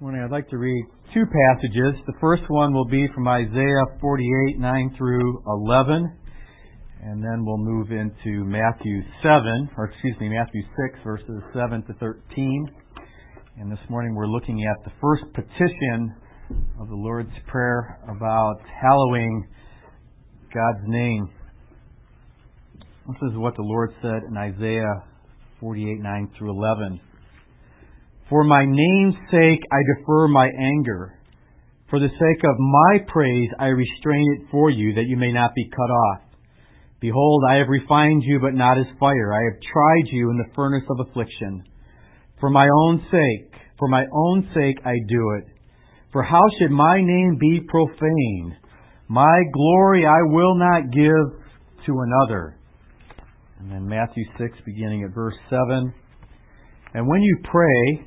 Morning I'd like to read two passages. The first one will be from Isaiah 48, 9 through 11. And then we'll move into Matthew 7, or excuse me, Matthew 6, verses 7 to 13. And this morning we're looking at the first petition of the Lord's Prayer about hallowing God's name. This is what the Lord said in Isaiah 48, 9 through 11. For my name's sake I defer my anger. For the sake of my praise I restrain it for you, that you may not be cut off. Behold, I have refined you, but not as fire. I have tried you in the furnace of affliction. For my own sake, for my own sake I do it. For how should my name be profaned? My glory I will not give to another. And then Matthew 6, beginning at verse 7. And when you pray,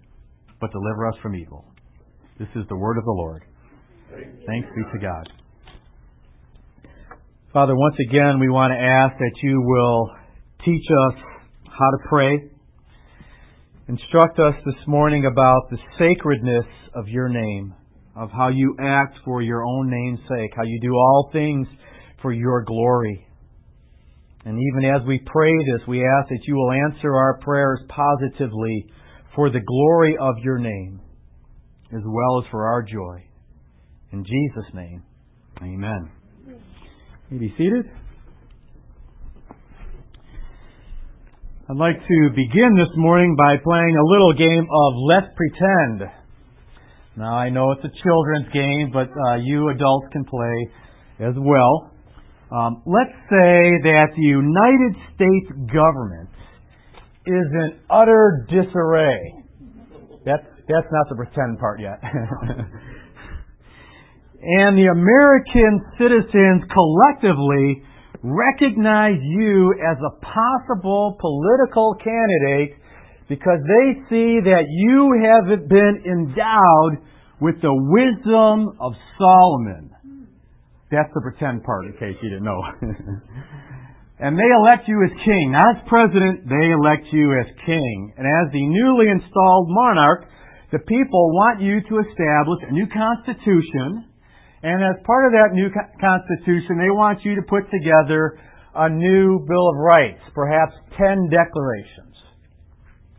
but deliver us from evil. This is the word of the Lord. Thanks be to God. Father, once again, we want to ask that you will teach us how to pray. Instruct us this morning about the sacredness of your name, of how you act for your own name's sake, how you do all things for your glory. And even as we pray this, we ask that you will answer our prayers positively for the glory of your name, as well as for our joy. In Jesus' name, amen. You be seated. I'd like to begin this morning by playing a little game of Let's Pretend. Now, I know it's a children's game, but uh, you adults can play as well. Um, let's say that the United States government is in utter disarray. That's, that's not the pretend part yet. and the American citizens collectively recognize you as a possible political candidate because they see that you have been endowed with the wisdom of Solomon. That's the pretend part, in case you didn't know. And they elect you as king. As president, they elect you as king. And as the newly installed monarch, the people want you to establish a new constitution. And as part of that new constitution, they want you to put together a new Bill of Rights, perhaps 10 declarations.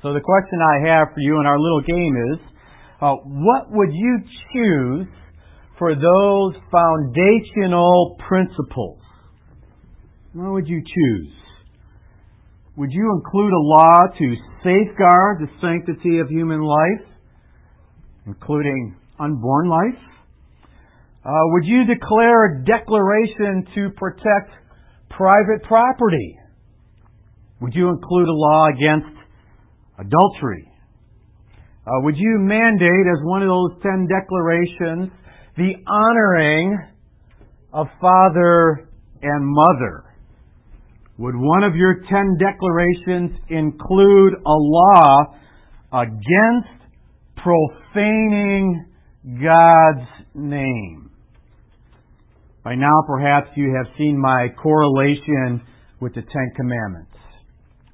So the question I have for you in our little game is, uh, what would you choose for those foundational principles? What would you choose? Would you include a law to safeguard the sanctity of human life, including unborn life? Uh, would you declare a declaration to protect private property? Would you include a law against adultery? Uh, would you mandate, as one of those ten declarations, the honoring of father and mother? Would one of your ten declarations include a law against profaning God's name? By now, perhaps you have seen my correlation with the Ten Commandments.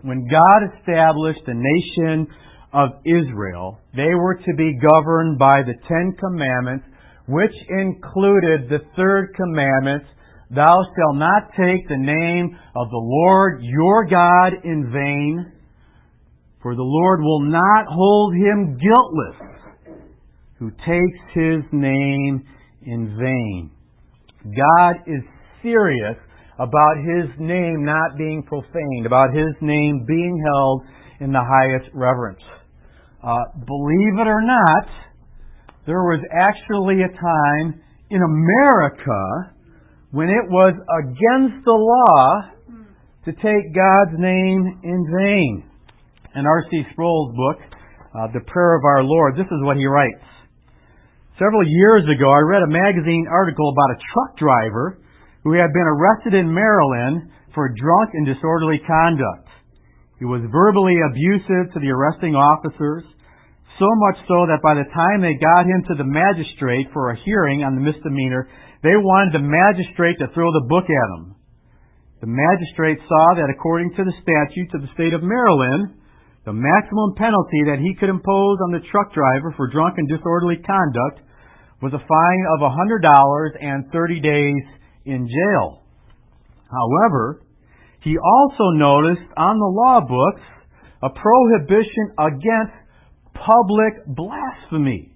When God established the nation of Israel, they were to be governed by the Ten Commandments, which included the third commandment Thou shalt not take the name of the Lord your God in vain, for the Lord will not hold him guiltless who takes his name in vain. God is serious about his name not being profaned, about his name being held in the highest reverence. Uh, believe it or not, there was actually a time in America when it was against the law to take God's name in vain. In R.C. Sproul's book, uh, The Prayer of Our Lord, this is what he writes. Several years ago, I read a magazine article about a truck driver who had been arrested in Maryland for drunk and disorderly conduct. He was verbally abusive to the arresting officers, so much so that by the time they got him to the magistrate for a hearing on the misdemeanor, they wanted the magistrate to throw the book at him. The magistrate saw that according to the statutes of the state of Maryland, the maximum penalty that he could impose on the truck driver for drunk and disorderly conduct was a fine of $100 and 30 days in jail. However, he also noticed on the law books a prohibition against public blasphemy.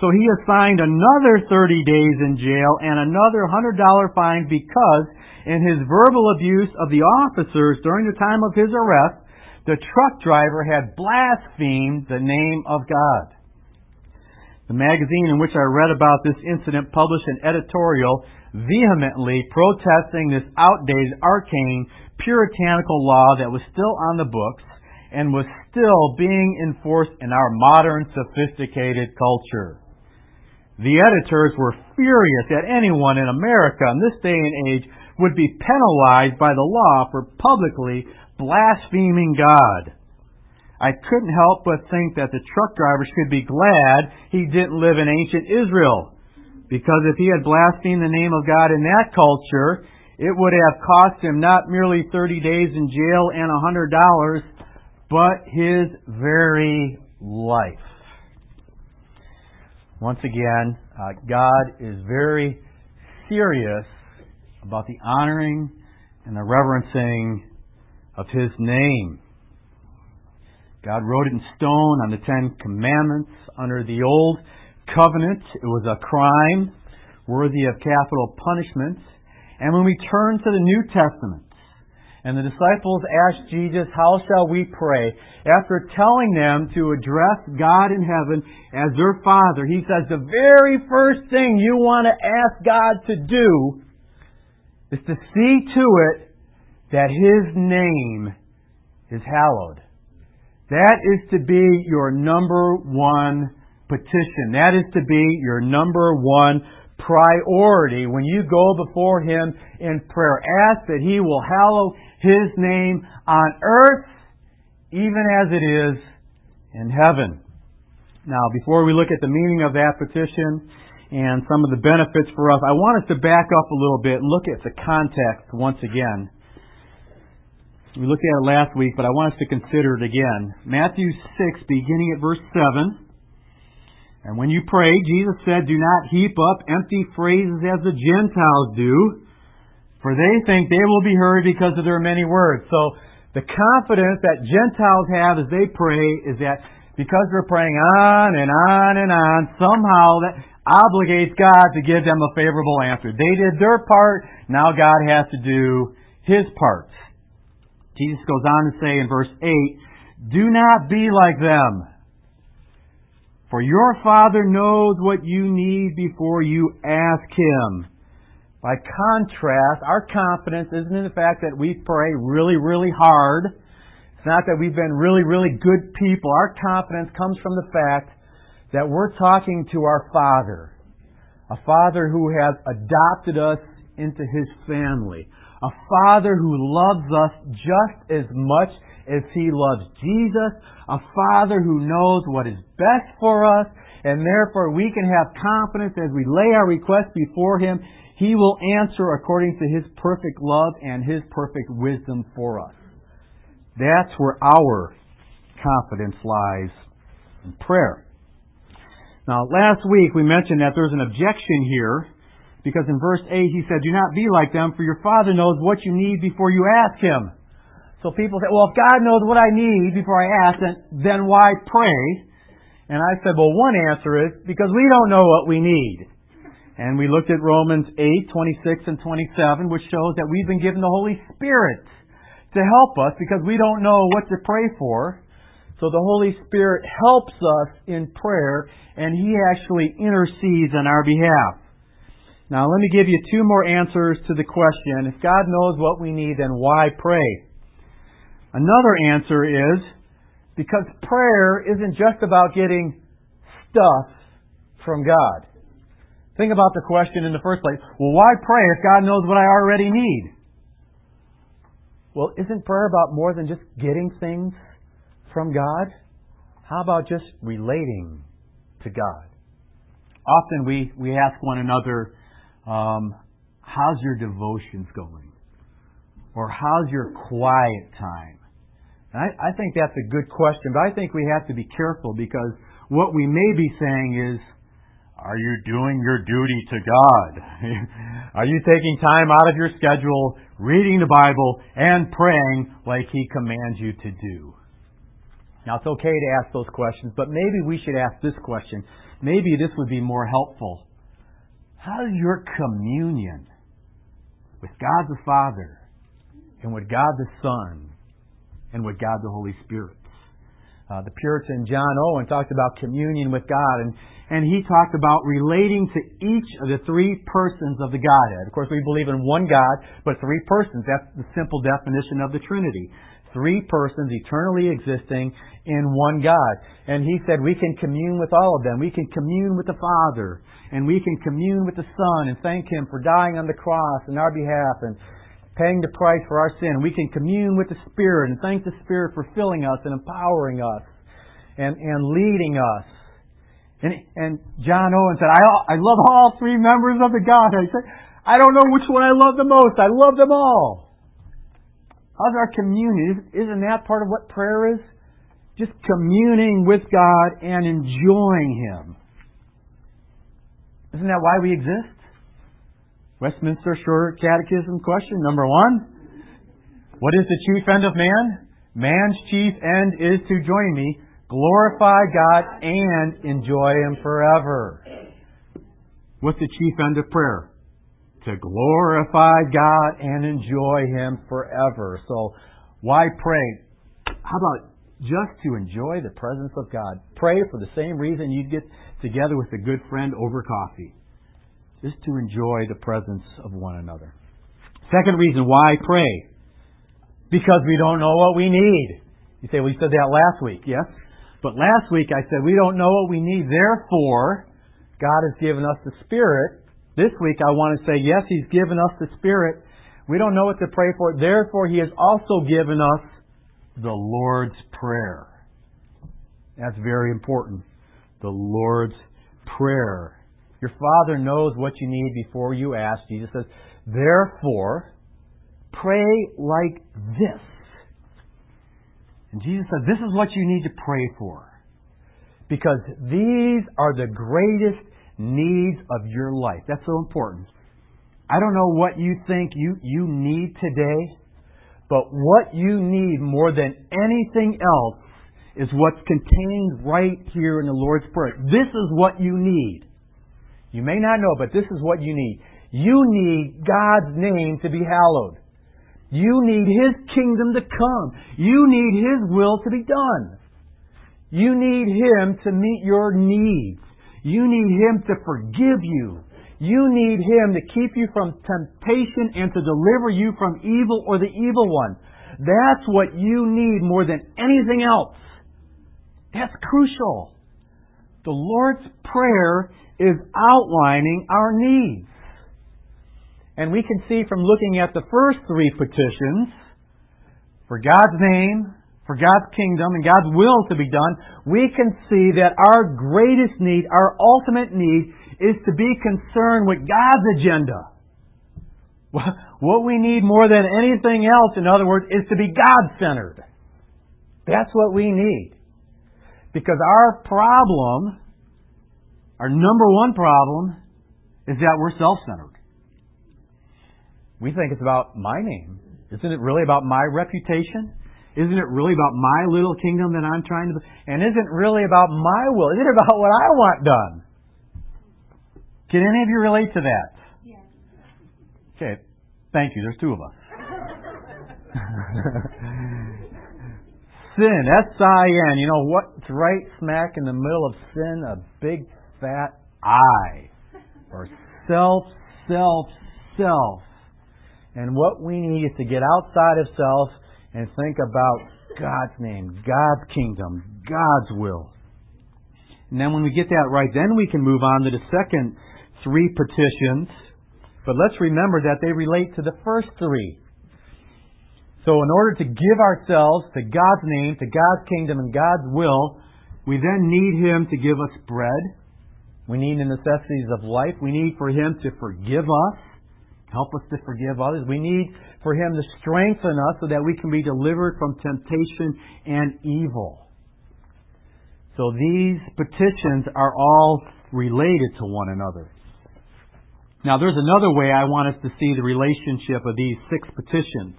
So he assigned another 30 days in jail and another $100 fine because in his verbal abuse of the officers during the time of his arrest, the truck driver had blasphemed the name of God. The magazine in which I read about this incident published an editorial vehemently protesting this outdated, arcane, puritanical law that was still on the books and was still being enforced in our modern, sophisticated culture. The editors were furious that anyone in America in this day and age would be penalized by the law for publicly blaspheming God. I couldn't help but think that the truck driver should be glad he didn't live in ancient Israel because if he had blasphemed the name of God in that culture, it would have cost him not merely 30 days in jail and a $100, but his very life. Once again, uh, God is very serious about the honoring and the reverencing of His name. God wrote it in stone on the Ten Commandments under the Old covenant. It was a crime worthy of capital punishment. And when we turn to the New Testament, and the disciples asked Jesus, How shall we pray? After telling them to address God in heaven as their Father, he says, The very first thing you want to ask God to do is to see to it that His name is hallowed. That is to be your number one petition. That is to be your number one priority when you go before Him in prayer. Ask that He will hallow His name on earth even as it is in heaven. Now, before we look at the meaning of that petition and some of the benefits for us, I want us to back up a little bit and look at the context once again. We looked at it last week, but I want us to consider it again. Matthew 6, beginning at verse 7. And when you pray, Jesus said, do not heap up empty phrases as the Gentiles do, for they think they will be heard because of their many words. So the confidence that Gentiles have as they pray is that because they're praying on and on and on, somehow that obligates God to give them a favorable answer. They did their part, now God has to do His part. Jesus goes on to say in verse 8, Do not be like them. For your Father knows what you need before you ask Him. By contrast, our confidence isn't in the fact that we pray really, really hard. It's not that we've been really, really good people. Our confidence comes from the fact that we're talking to our Father. A Father who has adopted us into His family. A Father who loves us just as much as He loves Jesus, a Father who knows what is best for us, and therefore we can have confidence as we lay our requests before Him, He will answer according to His perfect love and His perfect wisdom for us. That's where our confidence lies in prayer. Now, last week we mentioned that there's an objection here because in verse 8 he said, Do not be like them, for your Father knows what you need before you ask Him. So people say, well, if God knows what I need before I ask, then, then why pray? And I said, well, one answer is because we don't know what we need. And we looked at Romans 8, 26 and 27, which shows that we've been given the Holy Spirit to help us because we don't know what to pray for. So the Holy Spirit helps us in prayer and He actually intercedes on our behalf. Now let me give you two more answers to the question. If God knows what we need, then why pray? Another answer is because prayer isn't just about getting stuff from God. Think about the question in the first place. Well, why pray if God knows what I already need? Well, isn't prayer about more than just getting things from God? How about just relating to God? Often we, we ask one another, um, how's your devotions going? Or how's your quiet time? And I, I think that's a good question, but I think we have to be careful because what we may be saying is, are you doing your duty to God? Are you taking time out of your schedule, reading the Bible, and praying like He commands you to do? Now, it's okay to ask those questions, but maybe we should ask this question. Maybe this would be more helpful. How is your communion with God the Father and with God the Son and with God the Holy Spirit? Uh, the Puritan John Owen talked about communion with God, and, and he talked about relating to each of the three persons of the Godhead. Of course, we believe in one God, but three persons. That's the simple definition of the Trinity. Three persons eternally existing in one God. And he said we can commune with all of them. We can commune with the Father, and we can commune with the Son and thank Him for dying on the cross in our behalf and paying the price for our sin. We can commune with the Spirit and thank the Spirit for filling us and empowering us and, and leading us. And, and John Owen said, I, I love all three members of the Godhead. said, I don't know which one I love the most. I love them all. How's our communion? Isn't that part of what prayer is? Just communing with God and enjoying Him. Isn't that why we exist? Westminster Short Catechism question number one. What is the chief end of man? Man's chief end is to join me, glorify God, and enjoy Him forever. What's the chief end of prayer? To glorify God and enjoy Him forever. So, why pray? How about just to enjoy the presence of God? Pray for the same reason you'd get together with a good friend over coffee is to enjoy the presence of one another. Second reason why pray. Because we don't know what we need. You say, well, you said that last week, yes? But last week I said we don't know what we need, therefore, God has given us the Spirit. This week I want to say, yes, He's given us the Spirit. We don't know what to pray for, therefore, He has also given us the Lord's Prayer. That's very important. The Lord's Prayer. Your Father knows what you need before you ask. Jesus says, therefore, pray like this. And Jesus said, this is what you need to pray for. Because these are the greatest needs of your life. That's so important. I don't know what you think you, you need today, but what you need more than anything else is what's contained right here in the Lord's Prayer. This is what you need. You may not know, but this is what you need. You need God's name to be hallowed. You need His kingdom to come. You need His will to be done. You need Him to meet your needs. You need Him to forgive you. You need Him to keep you from temptation and to deliver you from evil or the evil one. That's what you need more than anything else. That's crucial. The Lord's Prayer is outlining our needs. And we can see from looking at the first three petitions, for God's name, for God's kingdom, and God's will to be done, we can see that our greatest need, our ultimate need, is to be concerned with God's agenda. What we need more than anything else, in other words, is to be God centered. That's what we need. Because our problem our number one problem is that we're self centered. We think it's about my name. Isn't it really about my reputation? Isn't it really about my little kingdom that I'm trying to and isn't it really about my will? Isn't it about what I want done? Can any of you relate to that? Yes. Okay. Thank you. There's two of us. sin, S-I-N. You know what's right smack in the middle of sin? A big fat I. Or self, self, self. And what we need is to get outside of self and think about God's name, God's kingdom, God's will. And then when we get that right, then we can move on to the second three petitions. But let's remember that they relate to the first three. So in order to give ourselves to God's name, to God's kingdom and God's will, we then need Him to give us bread. We need the necessities of life. We need for Him to forgive us, help us to forgive others. We need for Him to strengthen us so that we can be delivered from temptation and evil. So these petitions are all related to one another. Now, there's another way I want us to see the relationship of these six petitions.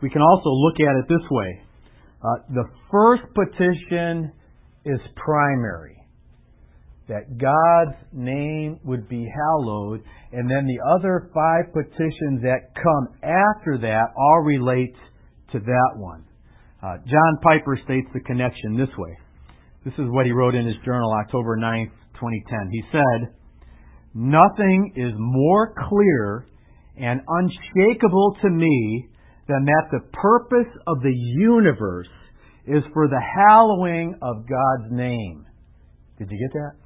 We can also look at it this way. Uh, the first petition is primary. That God's name would be hallowed, and then the other five petitions that come after that all relate to that one. Uh, John Piper states the connection this way. This is what he wrote in his journal October 9th, 2010. He said, Nothing is more clear and unshakable to me than that the purpose of the universe is for the hallowing of God's name. Did you get that?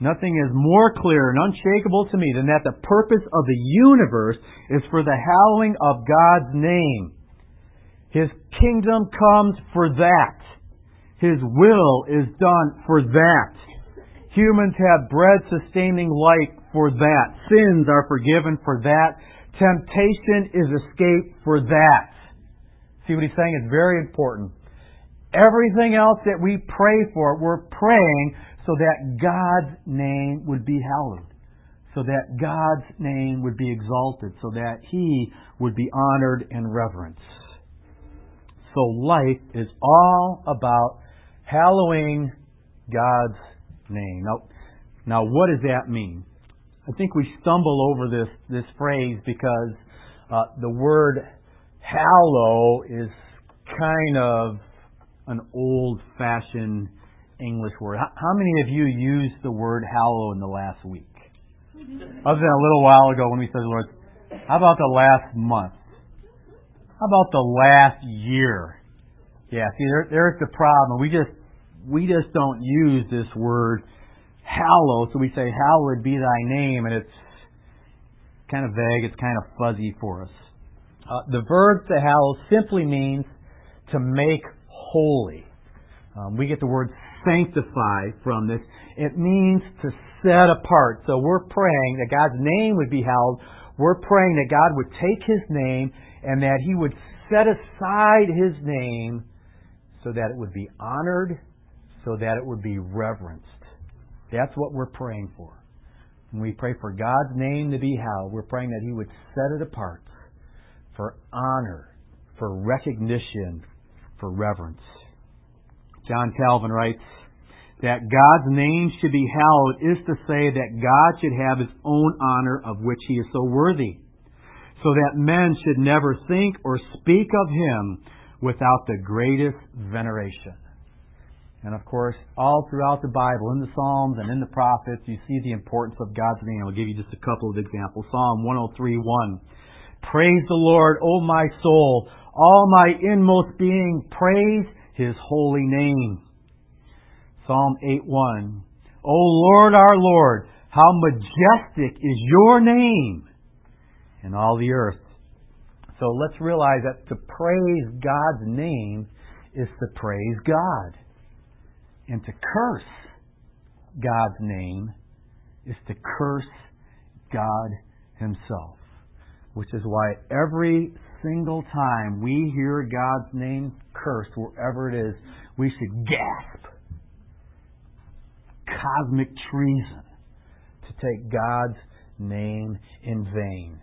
Nothing is more clear and unshakable to me than that the purpose of the universe is for the hallowing of God's name. His kingdom comes for that. His will is done for that. Humans have bread sustaining life for that. Sins are forgiven for that. Temptation is escape for that. See what he's saying? It's very important. Everything else that we pray for, we're praying so that God's name would be hallowed. So that God's name would be exalted. So that He would be honored and reverenced. So life is all about hallowing God's name. Now, now what does that mean? I think we stumble over this, this phrase because uh, the word hallow is kind of an old fashioned English word. How, many of you used the word hallow in the last week? Other than a little while ago when we said the Lord, how about the last month? How about the last year? Yeah, see, there, there's the problem. We just we just don't use this word hallow, so we say, Hallowed be thy name, and it's kind of vague, it's kind of fuzzy for us. Uh, the verb to hallow simply means to make holy. Um, we get the word sanctify from this. It means to set apart. So we're praying that God's name would be held. We're praying that God would take His name and that He would set aside His name so that it would be honored, so that it would be reverenced. That's what we're praying for. When we pray for God's name to be held, we're praying that He would set it apart for honor, for recognition, for reverence. John Calvin writes that God's name should be hallowed is to say that God should have His own honor of which He is so worthy, so that men should never think or speak of Him without the greatest veneration. And of course, all throughout the Bible, in the Psalms and in the prophets, you see the importance of God's name. I'll give you just a couple of examples. Psalm 103:1. Praise the Lord, O my soul, all my inmost being, praise his holy name. Psalm 8:1. O Lord our Lord, how majestic is your name in all the earth. So let's realize that to praise God's name is to praise God. And to curse God's name is to curse God Himself. Which is why every single time we hear God's name cursed, wherever it is, we should gasp. Cosmic treason to take God's name in vain.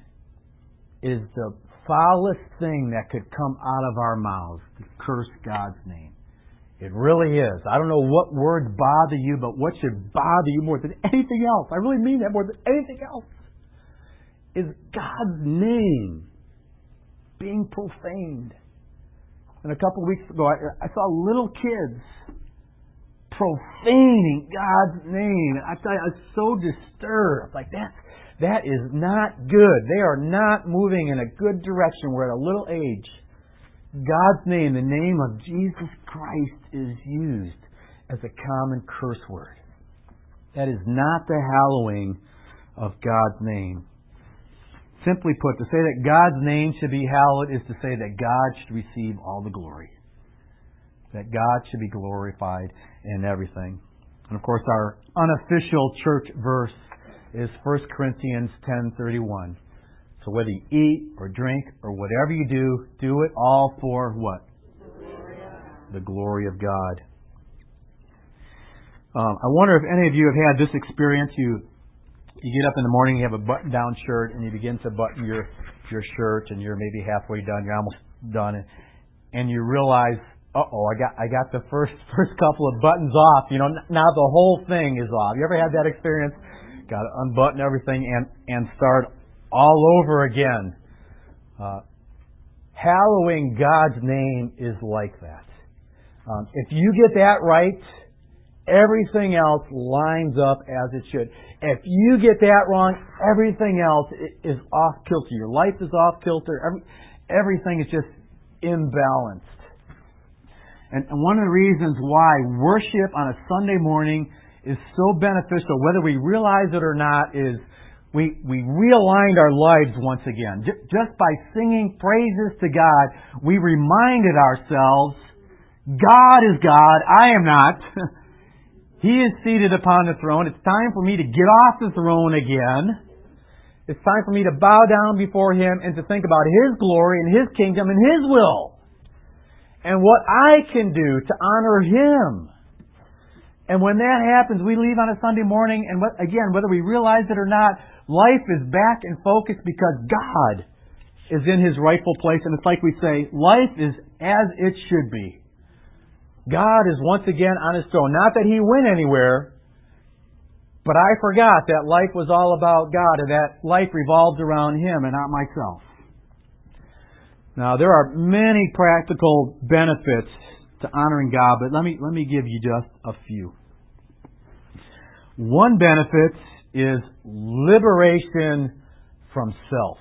It is the foulest thing that could come out of our mouths to curse God's name. It really is. I don't know what words bother you, but what should bother you more than anything else, I really mean that more than anything else, is God's name being profaned. And a couple of weeks ago, I, I saw little kids profaning God's name. I tell you, I was so disturbed. Like that, that is not good. They are not moving in a good direction. We're at a little age. God's name, the name of Jesus Christ, is used as a common curse word. That is not the hallowing of God's name. Simply put, to say that God's name should be hallowed is to say that God should receive all the glory. That God should be glorified in everything. And of course, our unofficial church verse is 1 Corinthians 10:31. So whether you eat or drink or whatever you do, do it all for what? The glory of God. Um, I wonder if any of you have had this experience. You you get up in the morning, you have a button-down shirt, and you begin to button your your shirt, and you're maybe halfway done, you're almost done, and, and you realize, uh oh, I got I got the first first couple of buttons off. You know, now the whole thing is off. You ever had that experience? Got to unbutton everything and and start all over again. Uh, hallowing God's name is like that. Um, if you get that right, everything else lines up as it should. If you get that wrong, everything else is off kilter. Your life is off kilter. Every, everything is just imbalanced. And, and one of the reasons why worship on a Sunday morning is so beneficial, whether we realize it or not, is we, we realigned our lives once again. Just by singing praises to God, we reminded ourselves God is God, I am not. He is seated upon the throne. It's time for me to get off the throne again. It's time for me to bow down before Him and to think about His glory and His kingdom and His will. And what I can do to honor Him. And when that happens, we leave on a Sunday morning, and again, whether we realize it or not, life is back in focus because God is in His rightful place. And it's like we say, life is as it should be. God is once again on his throne. Not that he went anywhere, but I forgot that life was all about God and that life revolves around him and not myself. Now, there are many practical benefits to honoring God, but let me, let me give you just a few. One benefit is liberation from self.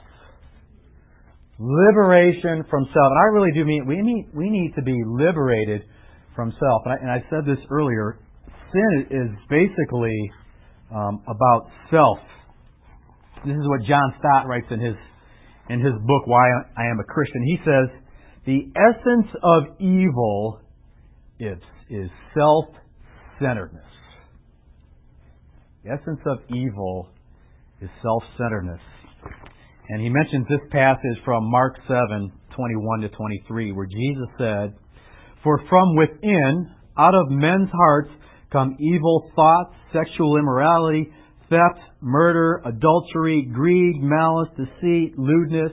Liberation from self. And I really do mean we need, we need to be liberated from self. And I, and I said this earlier. Sin is basically um, about self. This is what John Stott writes in his in his book Why I Am a Christian. He says the essence of evil is is self-centeredness. The essence of evil is self-centeredness. And he mentions this passage from Mark 7, 21 to 23, where Jesus said, for from within, out of men's hearts, come evil thoughts, sexual immorality, theft, murder, adultery, greed, malice, deceit, lewdness,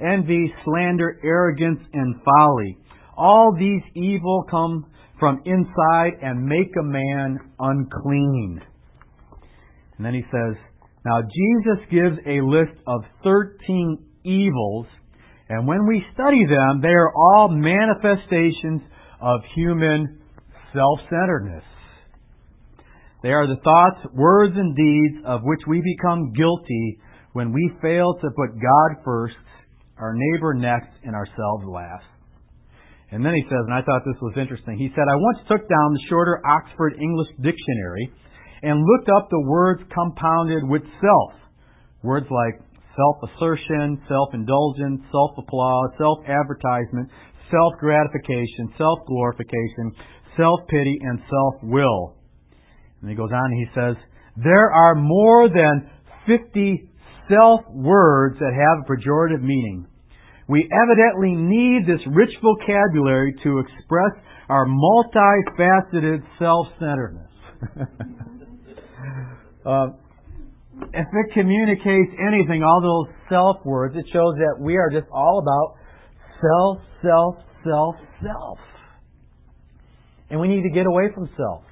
envy, slander, arrogance, and folly. All these evil come from inside and make a man unclean. And then he says, Now Jesus gives a list of 13 evils, and when we study them, they are all manifestations of human self-centeredness. They are the thoughts, words, and deeds of which we become guilty when we fail to put God first, our neighbor next, and ourselves last. And then he says, and I thought this was interesting, he said, I once took down the shorter Oxford English Dictionary and looked up the words compounded with self. Words like self-assertion, self-indulgence, self-applause, self-advertisement, self gratification, self glorification, self pity, and self will. And he goes on and he says, There are more than 50 self words that have a pejorative meaning. We evidently need this rich vocabulary to express our multifaceted self centeredness. uh, if it communicates anything, all those self words, it shows that we are just all about self, self, self, self. And we need to get away from self.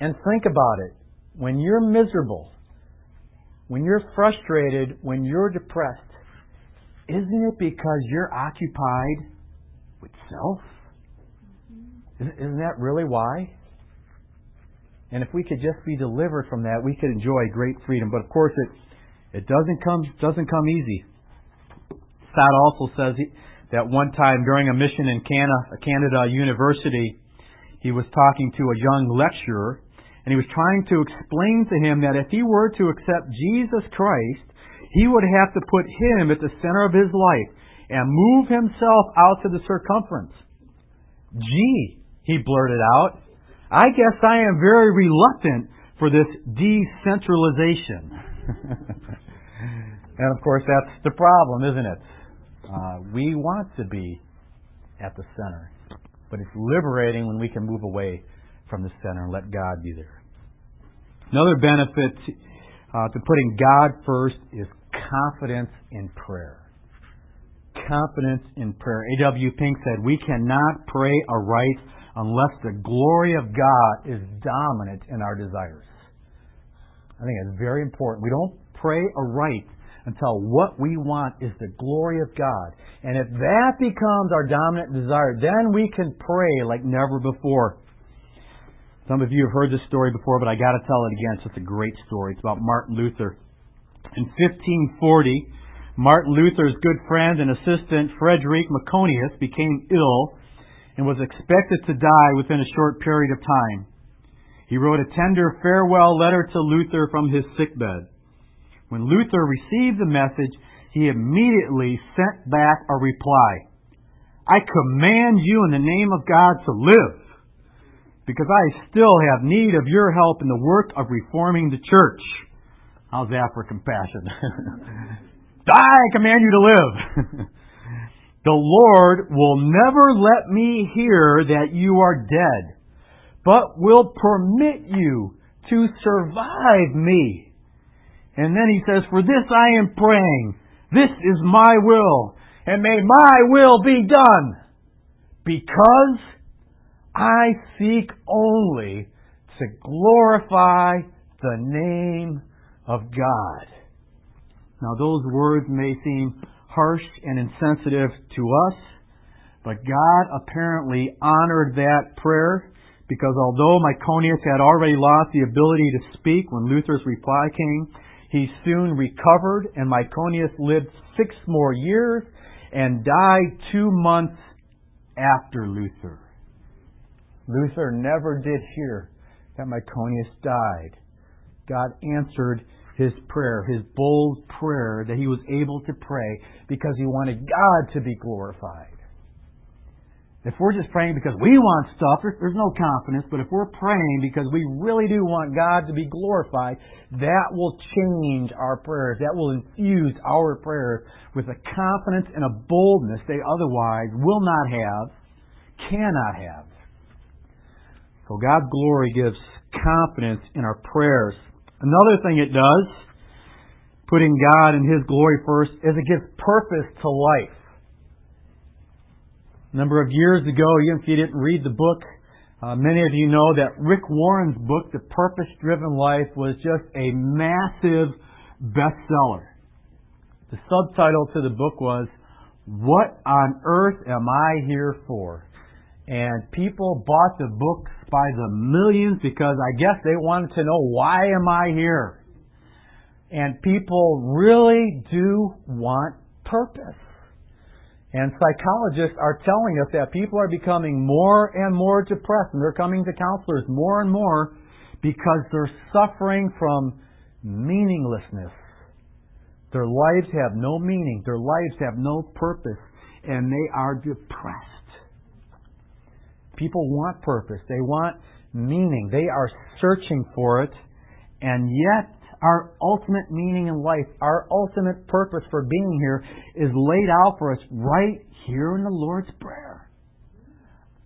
And think about it. When you're miserable, when you're frustrated, when you're depressed, isn't it because you're occupied with self? Isn't that really why? And if we could just be delivered from that, we could enjoy great freedom. But of course, it it doesn't come doesn't come easy. Stott also says that one time during a mission in Canada, a Canada University, he was talking to a young lecturer, And he was trying to explain to him that if he were to accept Jesus Christ, he would have to put him at the center of his life and move himself out to the circumference. Gee, he blurted out, I guess I am very reluctant for this decentralization. and of course, that's the problem, isn't it? Uh, we want to be at the center, but it's liberating when we can move away from the center and let God be there. Another benefit uh, to putting God first is confidence in prayer. Confidence in prayer. A.W. Pink said, We cannot pray aright unless the glory of God is dominant in our desires. I think it's very important. We don't pray aright until what we want is the glory of God. And if that becomes our dominant desire, then we can pray like never before. Some of you have heard this story before, but I got to tell it again. It's just a great story. It's about Martin Luther. In 1540, Martin Luther's good friend and assistant Frederick Myconius became ill and was expected to die within a short period of time. He wrote a tender farewell letter to Luther from his sickbed. When Luther received the message, he immediately sent back a reply. I command you in the name of God to live, because I still have need of your help in the work of reforming the church. How's that for compassion? I command you to live. the Lord will never let me hear that you are dead, but will permit you to survive me. And then he says, For this I am praying. This is my will. And may my will be done. Because I seek only to glorify the name of God. Now, those words may seem harsh and insensitive to us, but God apparently honored that prayer because although Myconius had already lost the ability to speak when Luther's reply came, he soon recovered and Myconius lived six more years and died two months after Luther. Luther never did hear that Myconius died. God answered his prayer, his bold prayer that he was able to pray because he wanted God to be glorified. If we're just praying because we want stuff, there's no confidence. But if we're praying because we really do want God to be glorified, that will change our prayers. That will infuse our prayers with a confidence and a boldness they otherwise will not have, cannot have. So God's glory gives confidence in our prayers. Another thing it does, putting God and His glory first, is it gives purpose to life. A number of years ago, even if you didn't read the book, uh, many of you know that Rick Warren's book, The Purpose Driven Life, was just a massive bestseller. The subtitle to the book was, What on Earth Am I Here For? And people bought the books by the millions because I guess they wanted to know why am I here? And people really do want purpose. And psychologists are telling us that people are becoming more and more depressed and they're coming to counselors more and more because they're suffering from meaninglessness. Their lives have no meaning. Their lives have no purpose and they are depressed. People want purpose. They want meaning. They are searching for it. And yet, our ultimate meaning in life, our ultimate purpose for being here is laid out for us right here in the Lord's Prayer.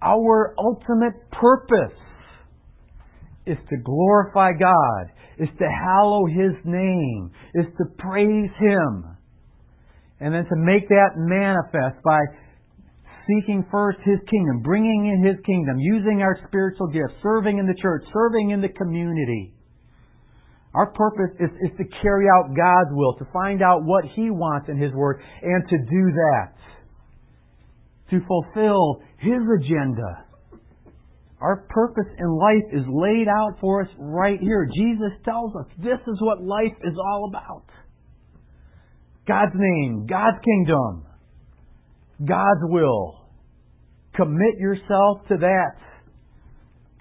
Our ultimate purpose is to glorify God, is to hallow His name, is to praise Him, and then to make that manifest by seeking first His kingdom, bringing in His kingdom, using our spiritual gifts, serving in the church, serving in the community. Our purpose is, is to carry out God's will, to find out what He wants in His Word, and to do that. To fulfill His agenda. Our purpose in life is laid out for us right here. Jesus tells us this is what life is all about. God's name, God's kingdom, God's will. Commit yourself to that.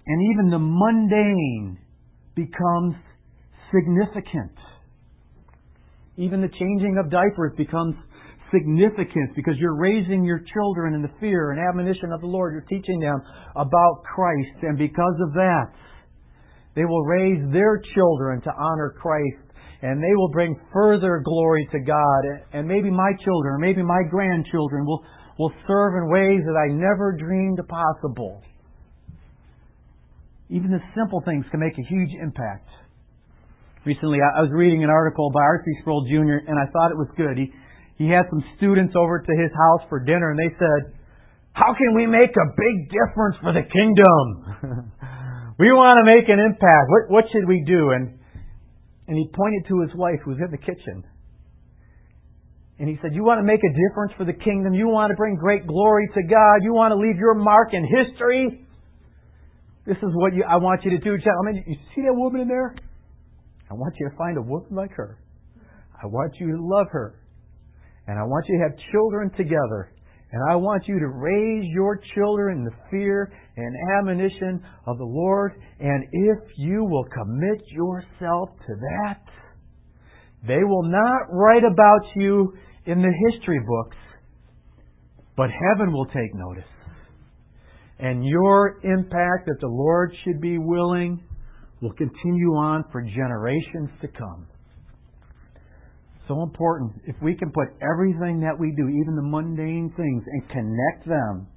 And even the mundane becomes significant. Even the changing of diapers becomes significant because you're raising your children in the fear and admonition of the Lord. You're teaching them about Christ. And because of that, they will raise their children to honor Christ and they will bring further glory to God. And maybe my children or maybe my grandchildren will, will serve in ways that I never dreamed possible. Even the simple things can make a huge impact. Recently, I was reading an article by R.C. Sproul Jr., and I thought it was good. He, he had some students over to his house for dinner, and they said, How can we make a big difference for the kingdom? we want to make an impact. What, what should we do? And, and he pointed to his wife who was in the kitchen. And he said, You want to make a difference for the kingdom? You want to bring great glory to God? You want to leave your mark in history? This is what you, I want you to do, gentlemen. You see that woman in there? I want you to find a woman like her. I want you to love her. And I want you to have children together. And I want you to raise your children in the fear and admonition of the Lord. And if you will commit yourself to that, they will not write about you in the history books, but heaven will take notice and your impact, that the Lord should be willing, will continue on for generations to come. So important. If we can put everything that we do, even the mundane things, and connect them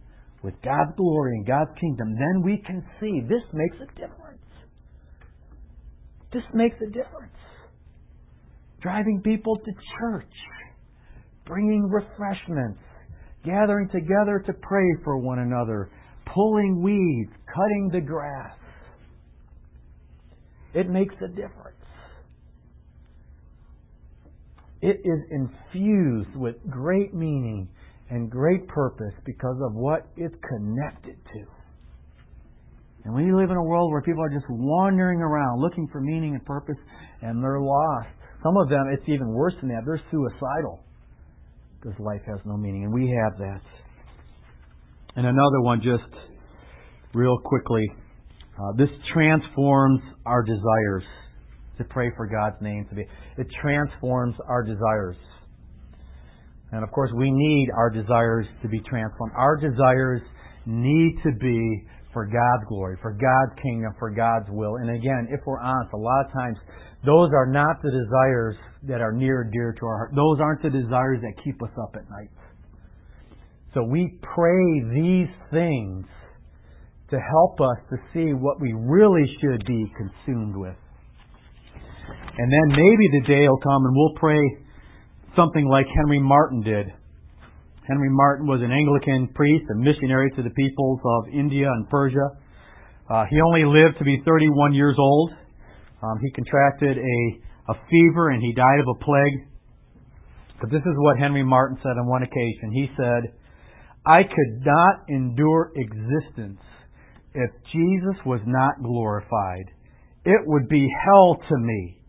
with God's glory and God's kingdom, then we can see this makes a difference. This makes a difference. Driving people to church, bringing refreshments, gathering together to pray for one another, pulling weeds, cutting the grass. It makes a difference. It is infused with great meaning and great purpose because of what it's connected to. And we live in a world where people are just wandering around looking for meaning and purpose and they're lost. Some of them, it's even worse than that. They're suicidal because life has no meaning. And we have that. And another one, just real quickly. Uh, this transforms our desires to pray for God's name to be. It transforms our desires. And of course, we need our desires to be transformed. Our desires need to be for God's glory, for God's kingdom, for God's will. And again, if we're honest, a lot of times those are not the desires that are near and dear to our heart. Those aren't the desires that keep us up at night. So we pray these things to help us to see what we really should be consumed with. And then maybe the day will come and we'll pray something like Henry Martyn did. Henry Martyn was an Anglican priest, a missionary to the peoples of India and Persia. Uh, he only lived to be 31 years old. Um, he contracted a, a fever and he died of a plague. But this is what Henry Martyn said on one occasion. He said, I could not endure existence if Jesus was not glorified. It would be hell to me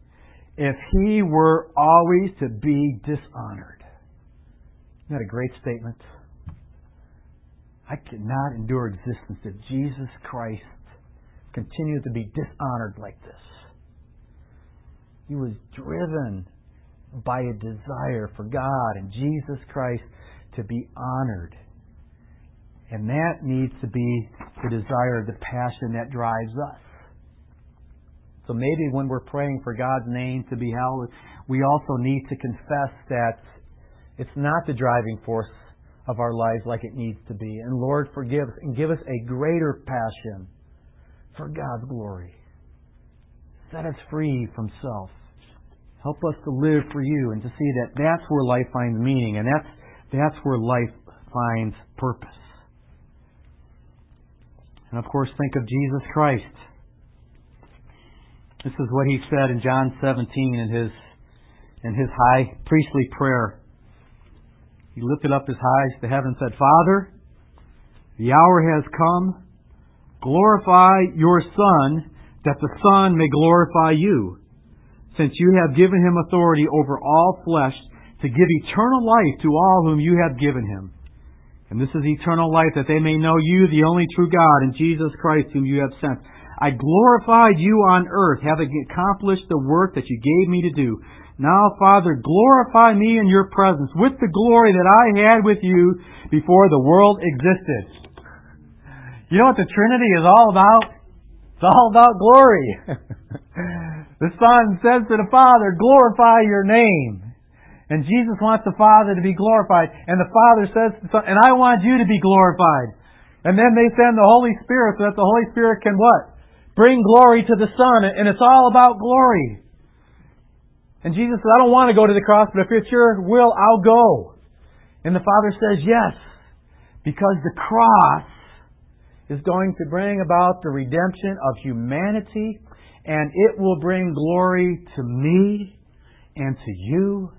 if he were always to be dishonored. Isn't that a great statement? I cannot endure existence if Jesus Christ continued to be dishonored like this. He was driven by a desire for God and Jesus Christ to be honored. And that needs to be the desire, the passion that drives us. So maybe when we're praying for God's name to be hallowed, we also need to confess that it's not the driving force of our lives like it needs to be. And Lord, forgive us and give us a greater passion for God's glory. Set us free from self. Help us to live for you and to see that that's where life finds meaning and that's, that's where life finds purpose. And of course, think of Jesus Christ. This is what he said in John 17 in his, in his high priestly prayer. He lifted up his eyes to heaven and said, Father, the hour has come. Glorify your Son, that the Son may glorify you, since you have given him authority over all flesh to give eternal life to all whom you have given him. And this is eternal life, that they may know you, the only true God, and Jesus Christ, whom you have sent. I glorified you on earth, having accomplished the work that you gave me to do. Now, Father, glorify me in your presence with the glory that I had with you before the world existed. You know what the Trinity is all about? It's all about glory. the Son says to the Father, glorify your name. And Jesus wants the Father to be glorified. And the Father says and I want you to be glorified. And then they send the Holy Spirit so that the Holy Spirit can what? Bring glory to the Son. And it's all about glory. And Jesus says, I don't want to go to the cross, but if it's your will, I'll go. And the Father says, yes, because the cross is going to bring about the redemption of humanity, and it will bring glory to me and to you,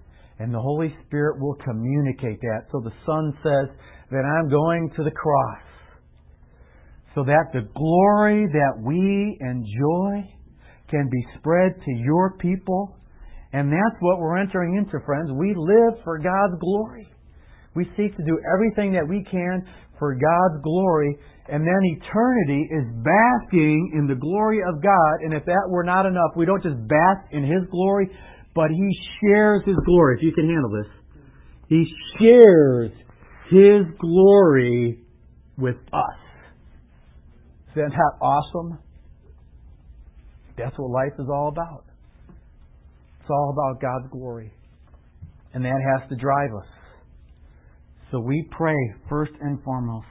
and the Holy Spirit will communicate that. So the Son says that I'm going to the cross so that the glory that we enjoy can be spread to your people. And that's what we're entering into, friends. We live for God's glory. We seek to do everything that we can for God's glory, and then eternity is basking in the glory of God. And if that were not enough, we don't just bask in His glory, but He shares His glory. If you can handle this, He shares His glory with us. Isn't that awesome? That's what life is all about. It's all about God's glory. And that has to drive us. So we pray first and foremost,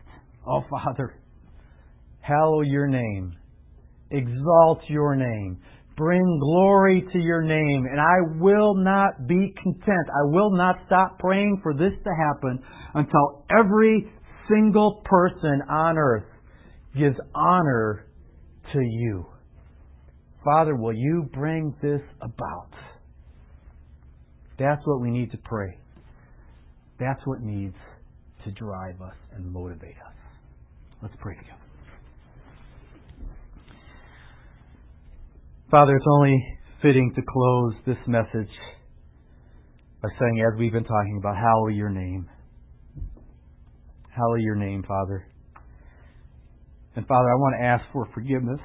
Oh Father, hallow your name, exalt your name, bring glory to your name, and I will not be content. I will not stop praying for this to happen until every single person on earth gives honor to you. Father, will you bring this about? That's what we need to pray. That's what needs to drive us and motivate us. Let's pray together. Father, it's only fitting to close this message by saying, as we've been talking about, hallow your name. Hallow your name, Father. And Father, I want to ask for forgiveness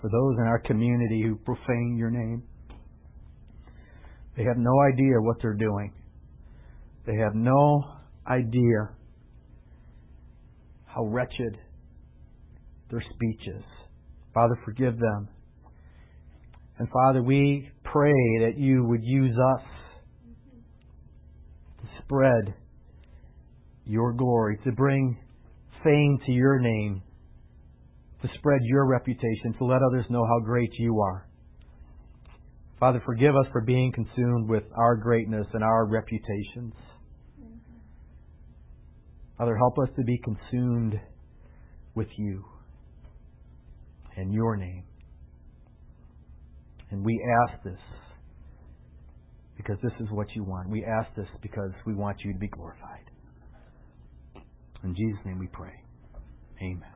for those in our community who profane your name. They have no idea what they're doing. They have no idea how wretched their speech is. Father, forgive them. And Father, we pray that you would use us to spread your glory, to bring fame to your name, to spread your reputation, to let others know how great you are. Father, forgive us for being consumed with our greatness and our reputations. Father, help us to be consumed with you in your name. And we ask this because this is what you want. We ask this because we want you to be glorified. In Jesus' name we pray. Amen.